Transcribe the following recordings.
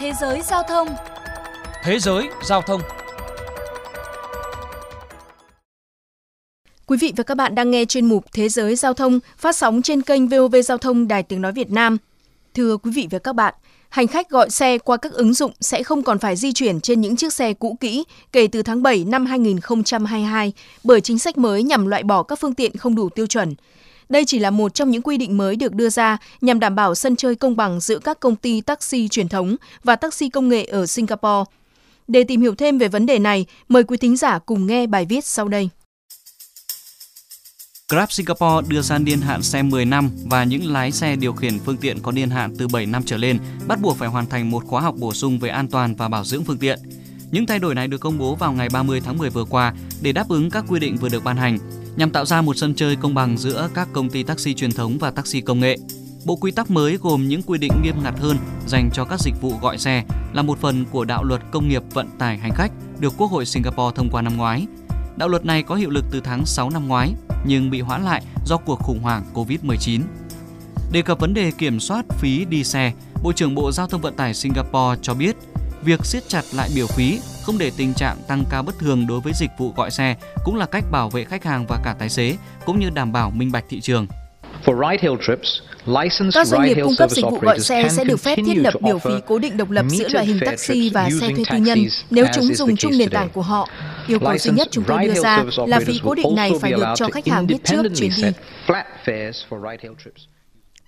Thế giới giao thông Thế giới giao thông Quý vị và các bạn đang nghe chuyên mục Thế giới giao thông phát sóng trên kênh VOV Giao thông Đài Tiếng Nói Việt Nam. Thưa quý vị và các bạn, hành khách gọi xe qua các ứng dụng sẽ không còn phải di chuyển trên những chiếc xe cũ kỹ kể từ tháng 7 năm 2022 bởi chính sách mới nhằm loại bỏ các phương tiện không đủ tiêu chuẩn. Đây chỉ là một trong những quy định mới được đưa ra nhằm đảm bảo sân chơi công bằng giữa các công ty taxi truyền thống và taxi công nghệ ở Singapore. Để tìm hiểu thêm về vấn đề này, mời quý thính giả cùng nghe bài viết sau đây. Grab Singapore đưa ra niên hạn xe 10 năm và những lái xe điều khiển phương tiện có niên hạn từ 7 năm trở lên bắt buộc phải hoàn thành một khóa học bổ sung về an toàn và bảo dưỡng phương tiện. Những thay đổi này được công bố vào ngày 30 tháng 10 vừa qua để đáp ứng các quy định vừa được ban hành, nhằm tạo ra một sân chơi công bằng giữa các công ty taxi truyền thống và taxi công nghệ. Bộ quy tắc mới gồm những quy định nghiêm ngặt hơn dành cho các dịch vụ gọi xe là một phần của đạo luật công nghiệp vận tải hành khách được Quốc hội Singapore thông qua năm ngoái. Đạo luật này có hiệu lực từ tháng 6 năm ngoái nhưng bị hoãn lại do cuộc khủng hoảng Covid-19. Đề cập vấn đề kiểm soát phí đi xe, Bộ trưởng Bộ Giao thông Vận tải Singapore cho biết việc siết chặt lại biểu phí không để tình trạng tăng cao bất thường đối với dịch vụ gọi xe cũng là cách bảo vệ khách hàng và cả tài xế cũng như đảm bảo minh bạch thị trường. Các doanh nghiệp cung cấp dịch vụ gọi xe sẽ được phép thiết lập biểu phí cố định độc lập giữa loại hình taxi và xe thuê tư nhân nếu chúng dùng chung nền tảng của họ. Yêu cầu duy nhất chúng tôi đưa ra là phí cố định này phải được cho khách hàng biết trước chuyến đi.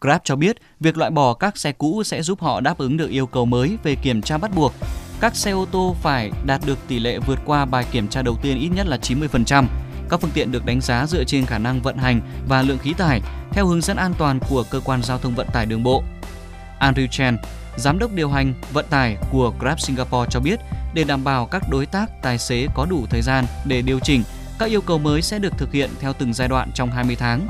Grab cho biết việc loại bỏ các xe cũ sẽ giúp họ đáp ứng được yêu cầu mới về kiểm tra bắt buộc. Các xe ô tô phải đạt được tỷ lệ vượt qua bài kiểm tra đầu tiên ít nhất là 90%. Các phương tiện được đánh giá dựa trên khả năng vận hành và lượng khí thải theo hướng dẫn an toàn của cơ quan giao thông vận tải đường bộ. Andrew Chen, giám đốc điều hành vận tải của Grab Singapore cho biết, để đảm bảo các đối tác tài xế có đủ thời gian để điều chỉnh, các yêu cầu mới sẽ được thực hiện theo từng giai đoạn trong 20 tháng.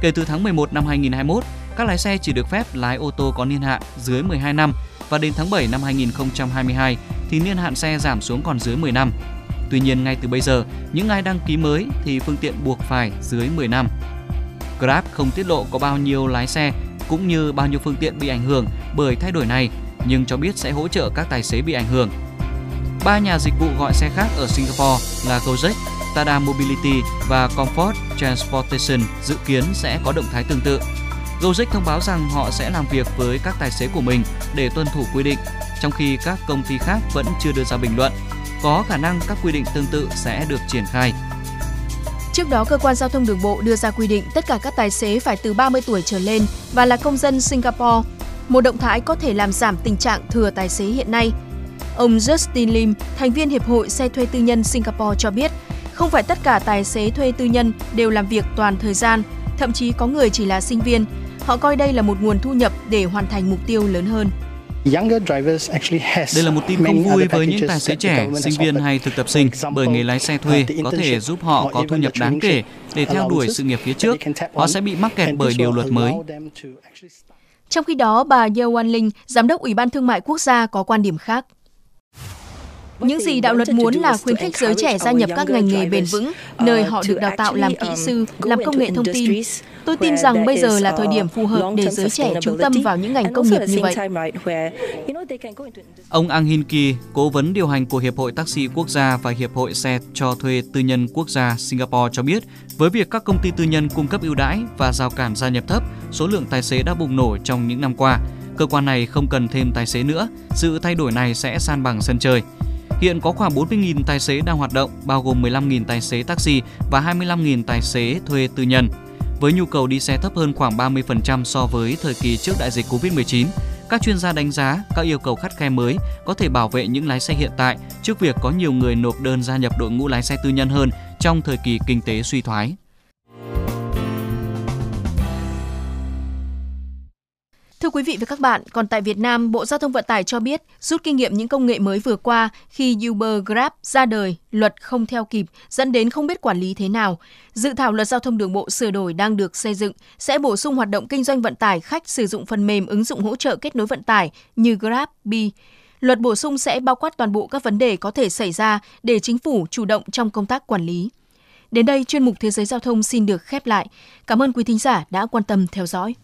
Kể từ tháng 11 năm 2021, các lái xe chỉ được phép lái ô tô có niên hạn dưới 12 năm và đến tháng 7 năm 2022 thì niên hạn xe giảm xuống còn dưới 10 năm. Tuy nhiên ngay từ bây giờ, những ai đăng ký mới thì phương tiện buộc phải dưới 10 năm. Grab không tiết lộ có bao nhiêu lái xe cũng như bao nhiêu phương tiện bị ảnh hưởng bởi thay đổi này, nhưng cho biết sẽ hỗ trợ các tài xế bị ảnh hưởng. Ba nhà dịch vụ gọi xe khác ở Singapore là Gojek, Tada Mobility và Comfort Transportation dự kiến sẽ có động thái tương tự. Gojek thông báo rằng họ sẽ làm việc với các tài xế của mình để tuân thủ quy định, trong khi các công ty khác vẫn chưa đưa ra bình luận. Có khả năng các quy định tương tự sẽ được triển khai. Trước đó, cơ quan giao thông đường bộ đưa ra quy định tất cả các tài xế phải từ 30 tuổi trở lên và là công dân Singapore. Một động thái có thể làm giảm tình trạng thừa tài xế hiện nay. Ông Justin Lim, thành viên Hiệp hội Xe thuê tư nhân Singapore cho biết, không phải tất cả tài xế thuê tư nhân đều làm việc toàn thời gian, thậm chí có người chỉ là sinh viên. Họ coi đây là một nguồn thu nhập để hoàn thành mục tiêu lớn hơn. Đây là một tin không vui với những tài xế trẻ, sinh viên hay thực tập sinh bởi nghề lái xe thuê có thể giúp họ có thu nhập đáng kể để theo đuổi sự nghiệp phía trước. Họ sẽ bị mắc kẹt bởi điều luật mới. Trong khi đó, bà Yeo Wan Linh, Giám đốc Ủy ban Thương mại Quốc gia có quan điểm khác. Những gì đạo luật muốn là khuyến khích giới trẻ gia nhập các ngành nghề bền vững, nơi họ được đào tạo làm kỹ sư, làm công nghệ thông tin. Tôi tin rằng bây giờ là thời điểm phù hợp để giới trẻ chú tâm vào những ngành công nghiệp như vậy. Ông Ang Hin Ki, cố vấn điều hành của Hiệp hội Taxi Quốc gia và Hiệp hội Xe cho thuê tư nhân quốc gia Singapore cho biết, với việc các công ty tư nhân cung cấp ưu đãi và rào cản gia nhập thấp, số lượng tài xế đã bùng nổ trong những năm qua. Cơ quan này không cần thêm tài xế nữa, sự thay đổi này sẽ san bằng sân chơi. Hiện có khoảng 40.000 tài xế đang hoạt động, bao gồm 15.000 tài xế taxi và 25.000 tài xế thuê tư nhân. Với nhu cầu đi xe thấp hơn khoảng 30% so với thời kỳ trước đại dịch Covid-19, các chuyên gia đánh giá các yêu cầu khắt khe mới có thể bảo vệ những lái xe hiện tại trước việc có nhiều người nộp đơn gia nhập đội ngũ lái xe tư nhân hơn trong thời kỳ kinh tế suy thoái. Thưa quý vị và các bạn, còn tại Việt Nam, Bộ Giao thông Vận tải cho biết rút kinh nghiệm những công nghệ mới vừa qua khi Uber Grab ra đời, luật không theo kịp, dẫn đến không biết quản lý thế nào. Dự thảo luật giao thông đường bộ sửa đổi đang được xây dựng sẽ bổ sung hoạt động kinh doanh vận tải khách sử dụng phần mềm ứng dụng hỗ trợ kết nối vận tải như Grab, Bi. Luật bổ sung sẽ bao quát toàn bộ các vấn đề có thể xảy ra để chính phủ chủ động trong công tác quản lý. Đến đây, chuyên mục Thế giới Giao thông xin được khép lại. Cảm ơn quý thính giả đã quan tâm theo dõi.